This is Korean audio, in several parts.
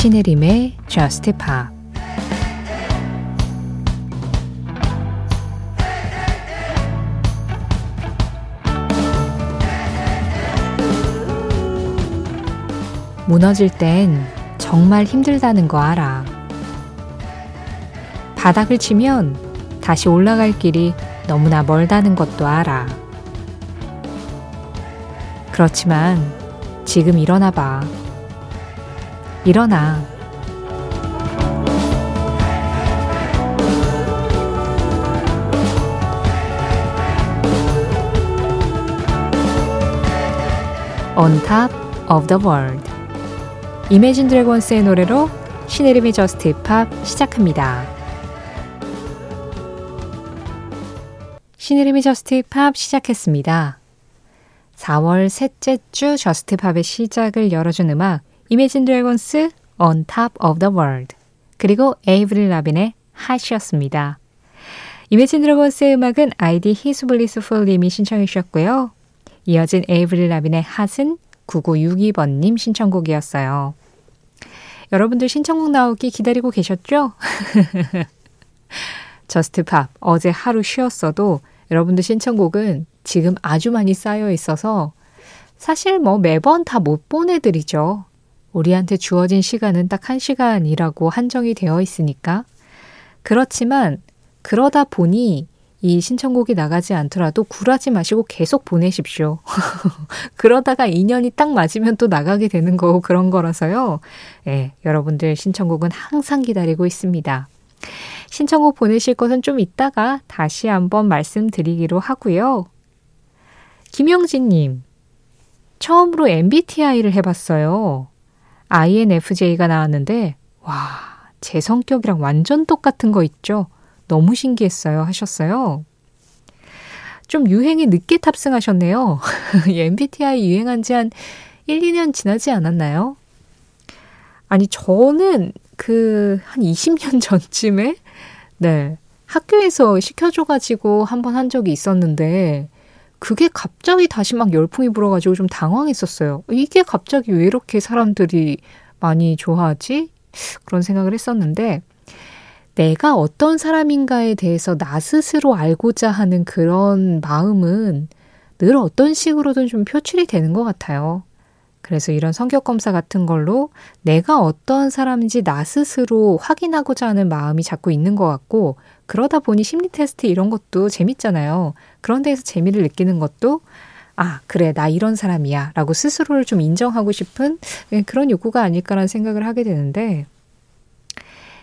신혜림의 Just 무너질 땐 정말 힘들다는 거 알아. 바닥을 치면 다시 올라갈 길이 너무나 멀다는 것도 알아. 그렇지만 지금 일어나 봐. 일어나. On top of the world. 이매진 드래곤스의 노래로 신혜림의 저스트 힙합 시작합니다. 신혜림의 저스트 팝 시작했습니다. 4월 셋째 주 저스트 팝의 시작을 열어준 음악 이매진 드래곤스 On Top of the World 그리고 에이브릴 라빈의 Hot이었습니다. 이매진 드래곤스의 음악은 아이디 히스블리스풀님이 신청해 주셨고요. 이어진 에이브릴 라빈의 Hot은 9962번님 신청곡이었어요. 여러분들 신청곡 나오기 기다리고 계셨죠? 저스트 팝 어제 하루 쉬었어도 여러분들 신청곡은 지금 아주 많이 쌓여 있어서 사실 뭐 매번 다 못 보내드리죠. 우리한테 주어진 시간은 딱 한 시간이라고 한정이 되어 있으니까. 그렇지만 그러다 보니 이 신청곡이 나가지 않더라도 굴하지 마시고 계속 보내십시오. 그러다가 인연이 딱 맞으면 또 나가게 되는 거고 그런 거라서요. 예, 여러분들 신청곡은 항상 기다리고 있습니다. 신청곡 보내실 것은 좀 이따가 다시 한번 말씀드리기로 하고요. 김영진님, 처음으로 MBTI를 해봤어요. INFJ가 나왔는데, 와, 제 성격이랑 완전 똑같은 거 있죠? 너무 신기했어요. 하셨어요. 좀 유행에 늦게 탑승하셨네요. MBTI 유행한 지 한 1, 2년 지나지 않았나요? 아니, 저는 그 한 20년 전쯤에, 네, 학교에서 시켜줘가지고 한 번 한 적이 있었는데, 그게 갑자기 다시 막 열풍이 불어가지고 좀 당황했었어요. 이게 갑자기 왜 이렇게 사람들이 많이 좋아하지? 그런 생각을 했었는데, 내가 어떤 사람인가에 대해서 나 스스로 알고자 하는 그런 마음은 늘 어떤 식으로든 좀 표출이 되는 것 같아요. 그래서 이런 성격 검사 같은 걸로 내가 어떤 사람인지 나 스스로 확인하고자 하는 마음이 자꾸 있는 것 같고 그러다 보니 심리 테스트 이런 것도 재밌잖아요. 그런 데에서 재미를 느끼는 것도 아, 그래, 나 이런 사람이야. 라고 스스로를 좀 인정하고 싶은 그런 욕구가 아닐까라는 생각을 하게 되는데,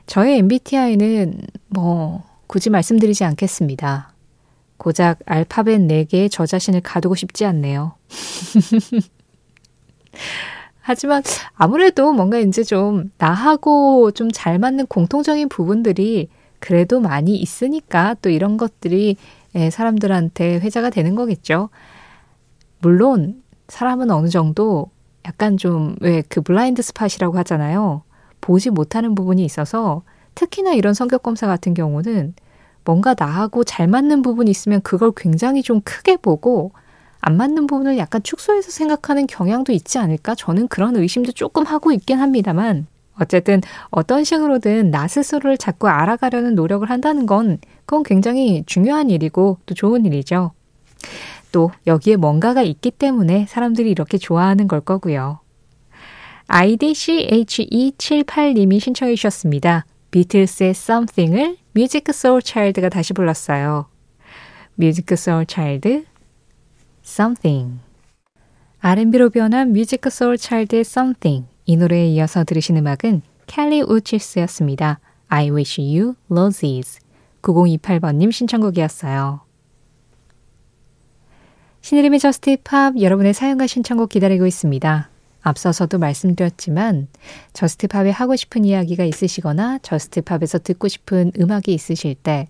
저의 MBTI는 뭐 굳이 말씀드리지 않겠습니다. 고작 알파벳 4개의 저 자신을 가두고 싶지 않네요. 하지만 아무래도 뭔가 이제 좀 나하고 좀 잘 맞는 공통적인 부분들이 그래도 많이 있으니까 또 이런 것들이 예, 사람들한테 회자가 되는 거겠죠. 물론 사람은 어느 정도 약간 좀 왜 그 블라인드 스팟이라고 하잖아요. 보지 못하는 부분이 있어서 특히나 이런 성격 검사 같은 경우는 뭔가 나하고 잘 맞는 부분이 있으면 그걸 굉장히 좀 크게 보고 안 맞는 부분을 약간 축소해서 생각하는 경향도 있지 않을까? 저는 그런 의심도 조금 하고 있긴 합니다만 어쨌든 어떤 식으로든 나 스스로를 자꾸 알아가려는 노력을 한다는 건 그건 굉장히 중요한 일이고 또 좋은 일이죠. 또 여기에 뭔가가 있기 때문에 사람들이 이렇게 좋아하는 걸 거고요. IDCHE78님이 신청해 주셨습니다. 비틀스의 Something을 뮤직 소울 차일드가 다시 불렀어요. 뮤직 소울 차일드 Something R&B로 변한 뮤직 소울 차일드의 Something 이 노래에 이어서 들으신 음악은 캘리 우치스였습니다. I wish you roses 9028번님 신청곡이었어요. 신혜림의 저스트 팝 여러분의 사연과 신청곡 기다리고 있습니다. 앞서서도 말씀드렸지만 저스트 팝에 하고 싶은 이야기가 있으시거나 저스트 팝에서 듣고 싶은 음악이 있으실 때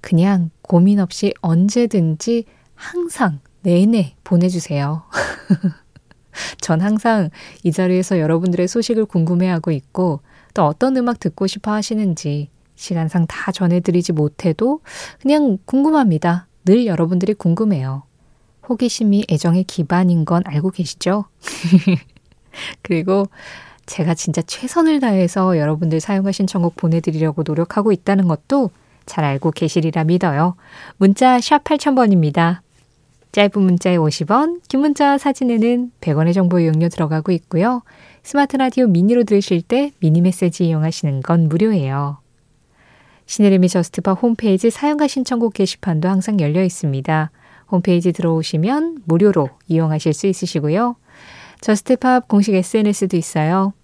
그냥 고민 없이 언제든지 항상 내내 보내주세요. 전 항상 이 자리에서 여러분들의 소식을 궁금해하고 있고 또 어떤 음악 듣고 싶어 하시는지 시간상 다 전해드리지 못해도 그냥 궁금합니다. 늘 여러분들이 궁금해요. 호기심이 애정의 기반인 건 알고 계시죠? 그리고 제가 진짜 최선을 다해서 여러분들 사용하신 청곡 보내드리려고 노력하고 있다는 것도 잘 알고 계시리라 믿어요. 문자 샵 8000번입니다. 짧은 문자에 50원, 긴 문자 사진에는 100원의 정보 이용료 들어가고 있고요. 스마트 라디오 미니로 들으실 때 미니 메시지 이용하시는 건 무료예요. 신혜림의 저스트팝 홈페이지 사연과 신청곡 게시판도 항상 열려 있습니다. 홈페이지 들어오시면 무료로 이용하실 수 있으시고요. 저스트팝 공식 SNS도 있어요.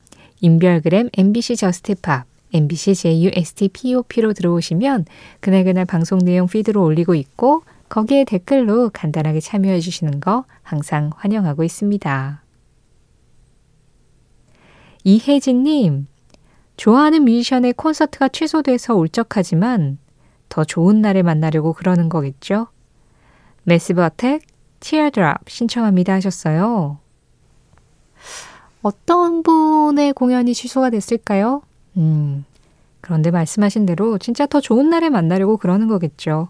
인별그램 MBC 저스트팝, MBC JUSTPOP로 들어오시면 그날그날 방송 내용 피드로 올리고 있고 거기에 댓글로 간단하게 참여해 주시는 거 항상 환영하고 있습니다. 이혜진님, 좋아하는 뮤지션의 콘서트가 취소돼서 울적하지만 더 좋은 날에 만나려고 그러는 거겠죠? 매시브 어택, Teardrop 신청합니다 하셨어요. 어떤 분의 공연이 취소가 됐을까요? 음, 그런데 말씀하신 대로 진짜 더 좋은 날에 만나려고 그러는 거겠죠.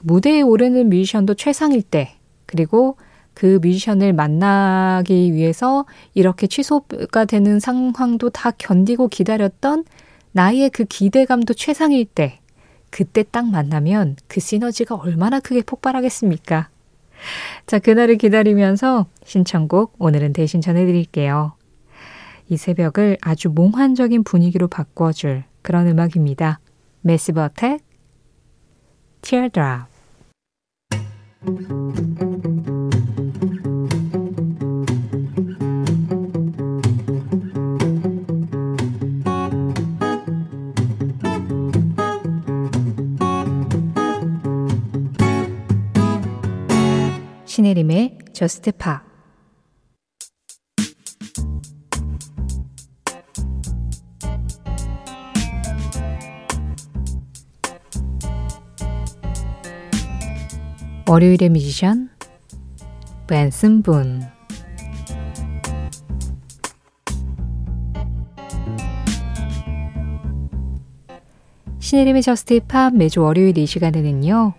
무대에 오르는 뮤지션도 최상일 때, 그리고 그 뮤지션을 만나기 위해서 이렇게 취소가 되는 상황도 다 견디고 기다렸던 나의 그 기대감도 최상일 때, 그때 딱 만나면 그 시너지가 얼마나 크게 폭발하겠습니까? 자, 그날을 기다리면서 신청곡 오늘은 대신 전해드릴게요. 이 새벽을 아주 몽환적인 분위기로 바꿔줄 그런 음악입니다. 어택, Teardrop. 신혜림의 저스트 파 월요일의 뮤지션 벤슨 분 신혜림의 저스트 팝 매주 월요일 이 시간에는요.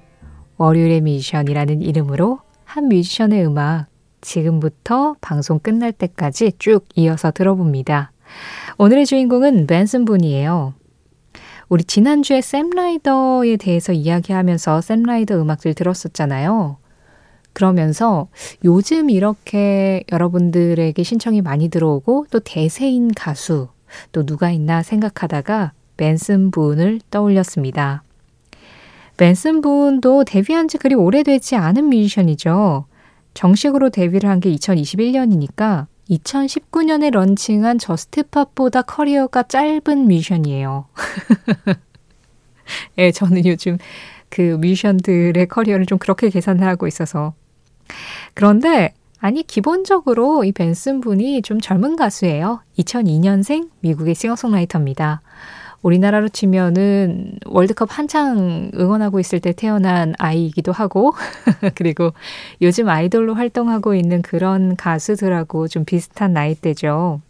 월요일의 뮤지션이라는 이름으로 한 뮤지션의 음악 지금부터 방송 끝날 때까지 쭉 이어서 들어봅니다. 오늘의 주인공은 벤슨 분이에요. 우리 지난주에 샘 라이더에 대해서 이야기하면서 샘 라이더 음악들 들었었잖아요. 그러면서 요즘 이렇게 여러분들에게 신청이 많이 들어오고 또 대세인 가수 또 누가 있나 생각하다가 벤슨 분을 떠올렸습니다. 벤슨 분도 데뷔한 지 그리 오래되지 않은 뮤지션이죠. 정식으로 데뷔를 한 게 2021년이니까 2019년에 런칭한 저스트팝보다 커리어가 짧은 뮤지션이에요. 예, 네, 저는 요즘 그 뮤지션들의 커리어를 좀 그렇게 계산을 하고 있어서. 그런데 아니 기본적으로 이 벤슨 분이 좀 젊은 가수예요. 2002년생 미국의 싱어송라이터입니다. 우리나라로 치면은 월드컵 한창 응원하고 있을 때 태어난 아이이기도 하고, 그리고 요즘 아이돌로 활동하고 있는 그런 가수들하고 좀 비슷한 나이대죠.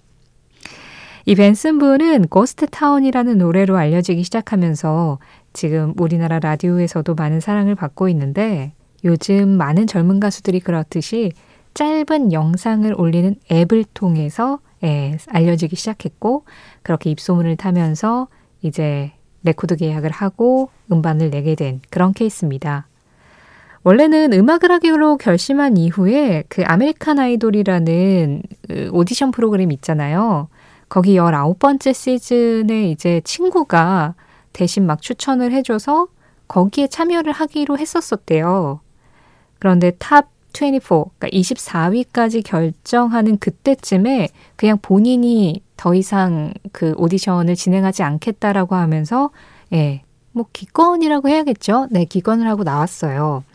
이 벤슨 분은 Ghost Town이라는 노래로 알려지기 시작하면서 지금 우리나라 라디오에서도 많은 사랑을 받고 있는데 요즘 많은 젊은 가수들이 그렇듯이 짧은 영상을 올리는 앱을 통해서 예, 알려지기 시작했고 그렇게 입소문을 타면서 이제 레코드 계약을 하고 음반을 내게 된 그런 케이스입니다. 원래는 음악을 하기로 결심한 이후에 그 아메리칸 아이돌이라는 그 오디션 프로그램 있잖아요. 거기 19번째 시즌에 이제 친구가 대신 막 추천을 해줘서 거기에 참여를 하기로 했었었대요. 그런데 탑 24, 그러니까 24위까지 결정하는 그때쯤에 그냥 본인이 더 이상 그 오디션을 진행하지 않겠다라고 하면서 예, 뭐 기권이라고 해야겠죠. 네, 기권을 하고 나왔어요.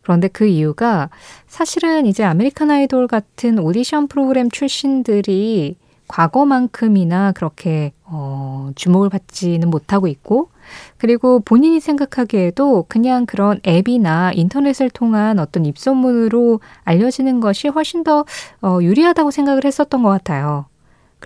그런데 그 이유가 사실은 이제 아메리칸 아이돌 같은 오디션 프로그램 출신들이 과거만큼이나 그렇게 어, 주목을 받지는 못하고 있고 그리고 본인이 생각하기에도 그냥 그런 앱이나 인터넷을 통한 어떤 입소문으로 알려지는 것이 훨씬 더 어, 유리하다고 생각을 했었던 것 같아요.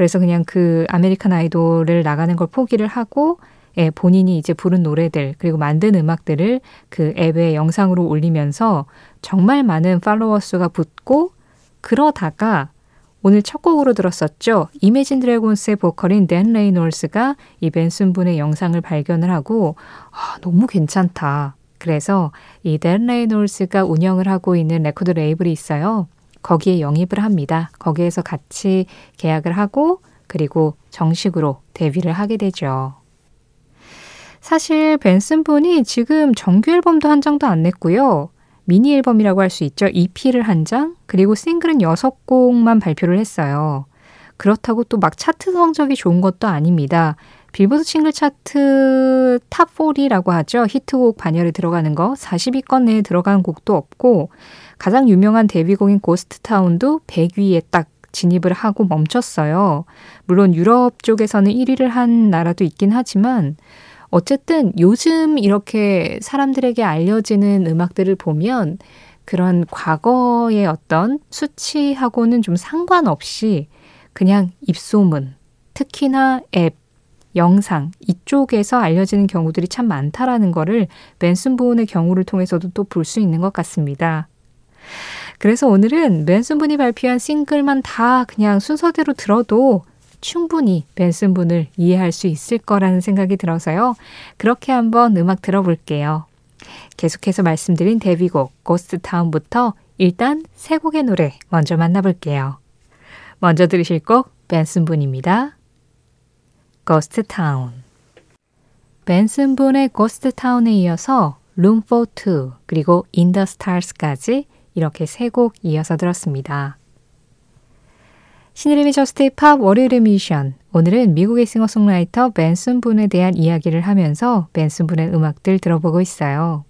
그래서 그냥 그 아메리칸 아이돌을 나가는 걸 포기를 하고 예, 본인이 이제 부른 노래들 그리고 만든 음악들을 그 앱에 영상으로 올리면서 정말 많은 팔로워 수가 붙고 그러다가 오늘 첫 곡으로 들었었죠. 이매진 드래곤스의 보컬인 댄 레이놀즈가 이 벤슨 분의 영상을 발견을 하고 아, 너무 괜찮다. 그래서 이 댄 레이놀즈가 운영을 하고 있는 레코드 레이블이 있어요. 거기에 영입을 합니다. 거기에서 같이 계약을 하고 그리고 정식으로 데뷔를 하게 되죠. 사실 벤슨 분이 지금 정규 앨범도 한 장도 안 냈고요. 미니 앨범이라고 할 수 있죠. EP를 한 장, 그리고 싱글은 6곡만 발표를 했어요. 그렇다고 또 막 차트 성적이 좋은 것도 아닙니다. 빌보드 싱글 차트 Top 40이라고 하죠. 히트곡 반열에 들어가는 거 40위권 내에 들어간 곡도 없고 가장 유명한 데뷔곡인 고스트 타운도 100위에 딱 진입을 하고 멈췄어요. 물론 유럽 쪽에서는 1위를 한 나라도 있긴 하지만 어쨌든 요즘 이렇게 사람들에게 알려지는 음악들을 보면 그런 과거의 어떤 수치하고는 좀 상관없이 그냥 입소문, 특히나 앱, 영상 이쪽에서 알려지는 경우들이 참 많다라는 거를 맨슨 부운의 경우를 통해서도 또 볼 수 있는 것 같습니다. 그래서 오늘은 맨슨 분이 발표한 싱글만 다 그냥 순서대로 들어도 충분히 벤슨 분을 이해할 수 있을 거라는 생각이 들어서요. 그렇게 한번 음악 들어볼게요. 계속해서 말씀드린 데뷔곡 고스트타운부터 일단 세 곡의 노래 먼저 만나볼게요. 먼저 들으실 곡 벤슨 분입니다. Ghost Town 벤슨 분의 Ghost Town에 이어서 Room for two 그리고 In the Stars까지 이렇게 세 곡 이어서 들었습니다. 신혜림의 Just Pop 월요일의 미션. 오늘은 미국의 싱어송라이터 벤슨 분에 대한 이야기를 하면서 벤슨 분의 음악들 들어보고 있어요.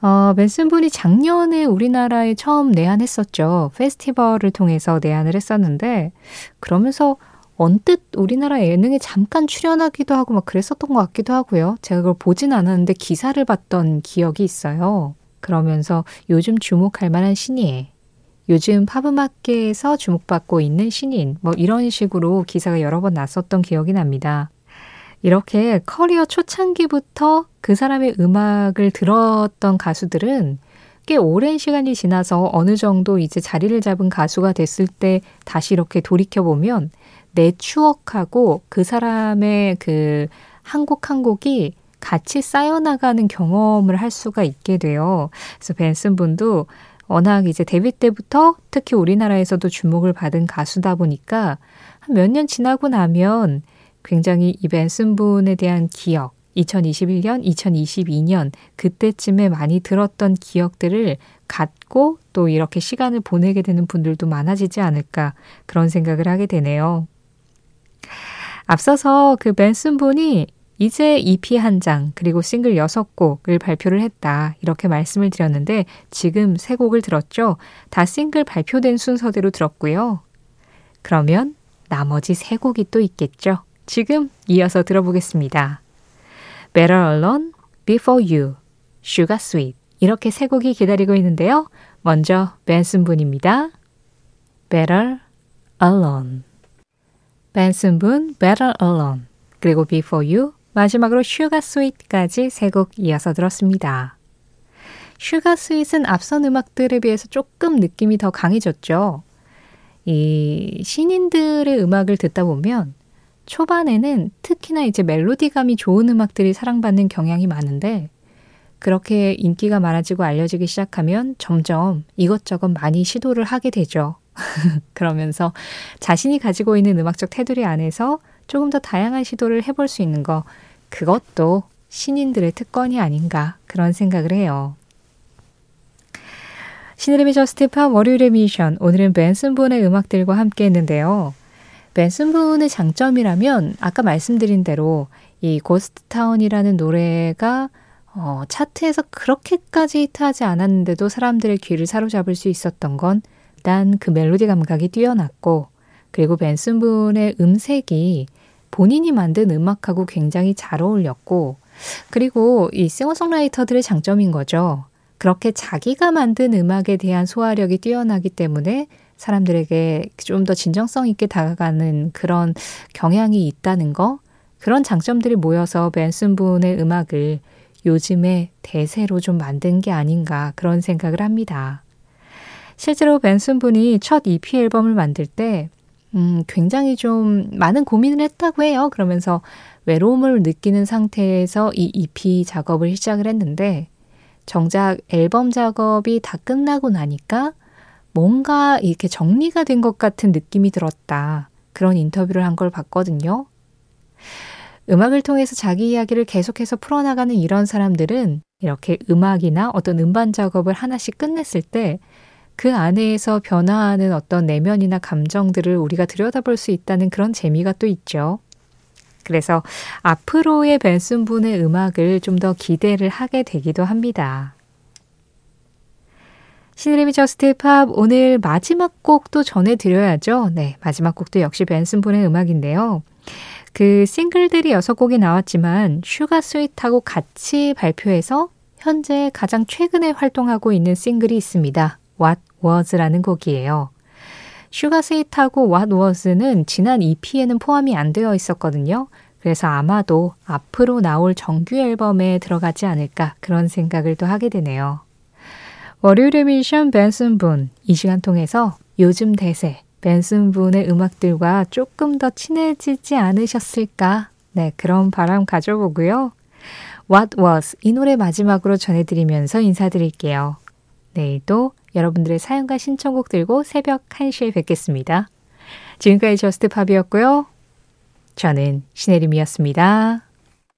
어, 벤슨 분이 작년에 우리나라에 처음 내한했었죠. 페스티벌을 통해서 내한을 했었는데, 그러면서 언뜻 우리나라 예능에 잠깐 출연하기도 하고 막 그랬었던 것 같기도 하고요. 제가 그걸 보진 않았는데 기사를 봤던 기억이 있어요. 그러면서 요즘 주목할 만한 신이에 요즘 팝음악계에서 주목받고 있는 신인, 뭐 이런 식으로 기사가 여러 번 났었던 기억이 납니다. 이렇게 커리어 초창기부터 그 사람의 음악을 들었던 가수들은 꽤 오랜 시간이 지나서 어느 정도 이제 자리를 잡은 가수가 됐을 때 다시 이렇게 돌이켜보면 내 추억하고 그 사람의 그 한 곡 한 곡이 같이 쌓여나가는 경험을 할 수가 있게 돼요. 그래서 벤슨 분도 워낙 이제 데뷔 때부터 특히 우리나라에서도 주목을 받은 가수다 보니까 한 몇 년 지나고 나면 굉장히 이 벤슨 분에 대한 기억, 2021년, 2022년 그때쯤에 많이 들었던 기억들을 갖고 또 이렇게 시간을 보내게 되는 분들도 많아지지 않을까 그런 생각을 하게 되네요. 앞서서 그 벤슨 분이 이제 EP 한 장, 그리고 싱글 6곡을 발표를 했다. 이렇게 말씀을 드렸는데 지금 세 곡을 들었죠? 다 싱글 발표된 순서대로 들었고요. 그러면 나머지 세 곡이 또 있겠죠? 지금 이어서 들어보겠습니다. Better Alone, Before You, Sugar Sweet 이렇게 세 곡이 기다리고 있는데요. 먼저 벤슨 분입니다. Better Alone 벤슨 분 Better Alone 그리고 Before You 마지막으로 Sugar Sweet까지 세 곡 이어서 들었습니다. Sugar Sweet은 앞선 음악들에 비해서 조금 느낌이 더 강해졌죠. 이 신인들의 음악을 듣다 보면 초반에는 특히나 이제 멜로디감이 좋은 음악들이 사랑받는 경향이 많은데 그렇게 인기가 많아지고 알려지기 시작하면 점점 이것저것 많이 시도를 하게 되죠. 그러면서 자신이 가지고 있는 음악적 테두리 안에서 조금 더 다양한 시도를 해볼 수 있는 거, 그것도 신인들의 특권이 아닌가 그런 생각을 해요. 신의림의 저스티팝 월요일의 미션 오늘은 벤슨 분의 음악들과 함께 했는데요. 벤슨 분의 장점이라면 아까 말씀드린 대로 이 고스트타운이라는 노래가 어, 차트에서 그렇게까지 히트하지 않았는데도 사람들의 귀를 사로잡을 수 있었던 건 일단 그 멜로디 감각이 뛰어났고 그리고 벤슨 분의 음색이 본인이 만든 음악하고 굉장히 잘 어울렸고, 그리고 이 싱어송라이터들의 장점인 거죠. 그렇게 자기가 만든 음악에 대한 소화력이 뛰어나기 때문에 사람들에게 좀 더 진정성 있게 다가가는 그런 경향이 있다는 거, 그런 장점들이 모여서 벤슨 분의 음악을 요즘의 대세로 좀 만든 게 아닌가 그런 생각을 합니다. 실제로 벤슨 분이 첫 EP 앨범을 만들 때 음, 굉장히 좀 많은 고민을 했다고 해요. 그러면서 외로움을 느끼는 상태에서 이 EP 작업을 시작을 했는데 정작 앨범 작업이 다 끝나고 나니까 뭔가 이렇게 정리가 된 것 같은 느낌이 들었다. 그런 인터뷰를 한 걸 봤거든요. 음악을 통해서 자기 이야기를 계속해서 풀어나가는 이런 사람들은 이렇게 음악이나 어떤 음반 작업을 하나씩 끝냈을 때 그 안에서 변화하는 어떤 내면이나 감정들을 우리가 들여다볼 수 있다는 그런 재미가 또 있죠. 그래서 앞으로의 벤슨 분의 음악을 좀 더 기대를 하게 되기도 합니다. 신혜림의 Just Pop 오늘 마지막 곡도 전해드려야죠. 네, 마지막 곡도 역시 벤슨 분의 음악인데요. 그 싱글들이 6곡이 나왔지만 Sugar Sweet하고 같이 발표해서 현재 가장 최근에 활동하고 있는 싱글이 있습니다. What Was라는 곡이에요. 슈가 스윗하고 What Was는 지난 EP에는 포함이 안 되어 있었거든요. 그래서 아마도 앞으로 나올 정규 앨범에 들어가지 않을까 그런 생각을 또 하게 되네요. 월요일의 미션 벤슨 분, 이 시간 통해서 요즘 대세, 벤슨 분의 음악들과 조금 더 친해지지 않으셨을까? 네, 그런 바람 가져보고요. What Was 이 노래 마지막으로 전해드리면서 인사드릴게요. 내일도 여러분들의 사연과 신청곡 들고 새벽 1시에 뵙겠습니다. 지금까지 Just Pop이었고요. 저는 신혜림이었습니다.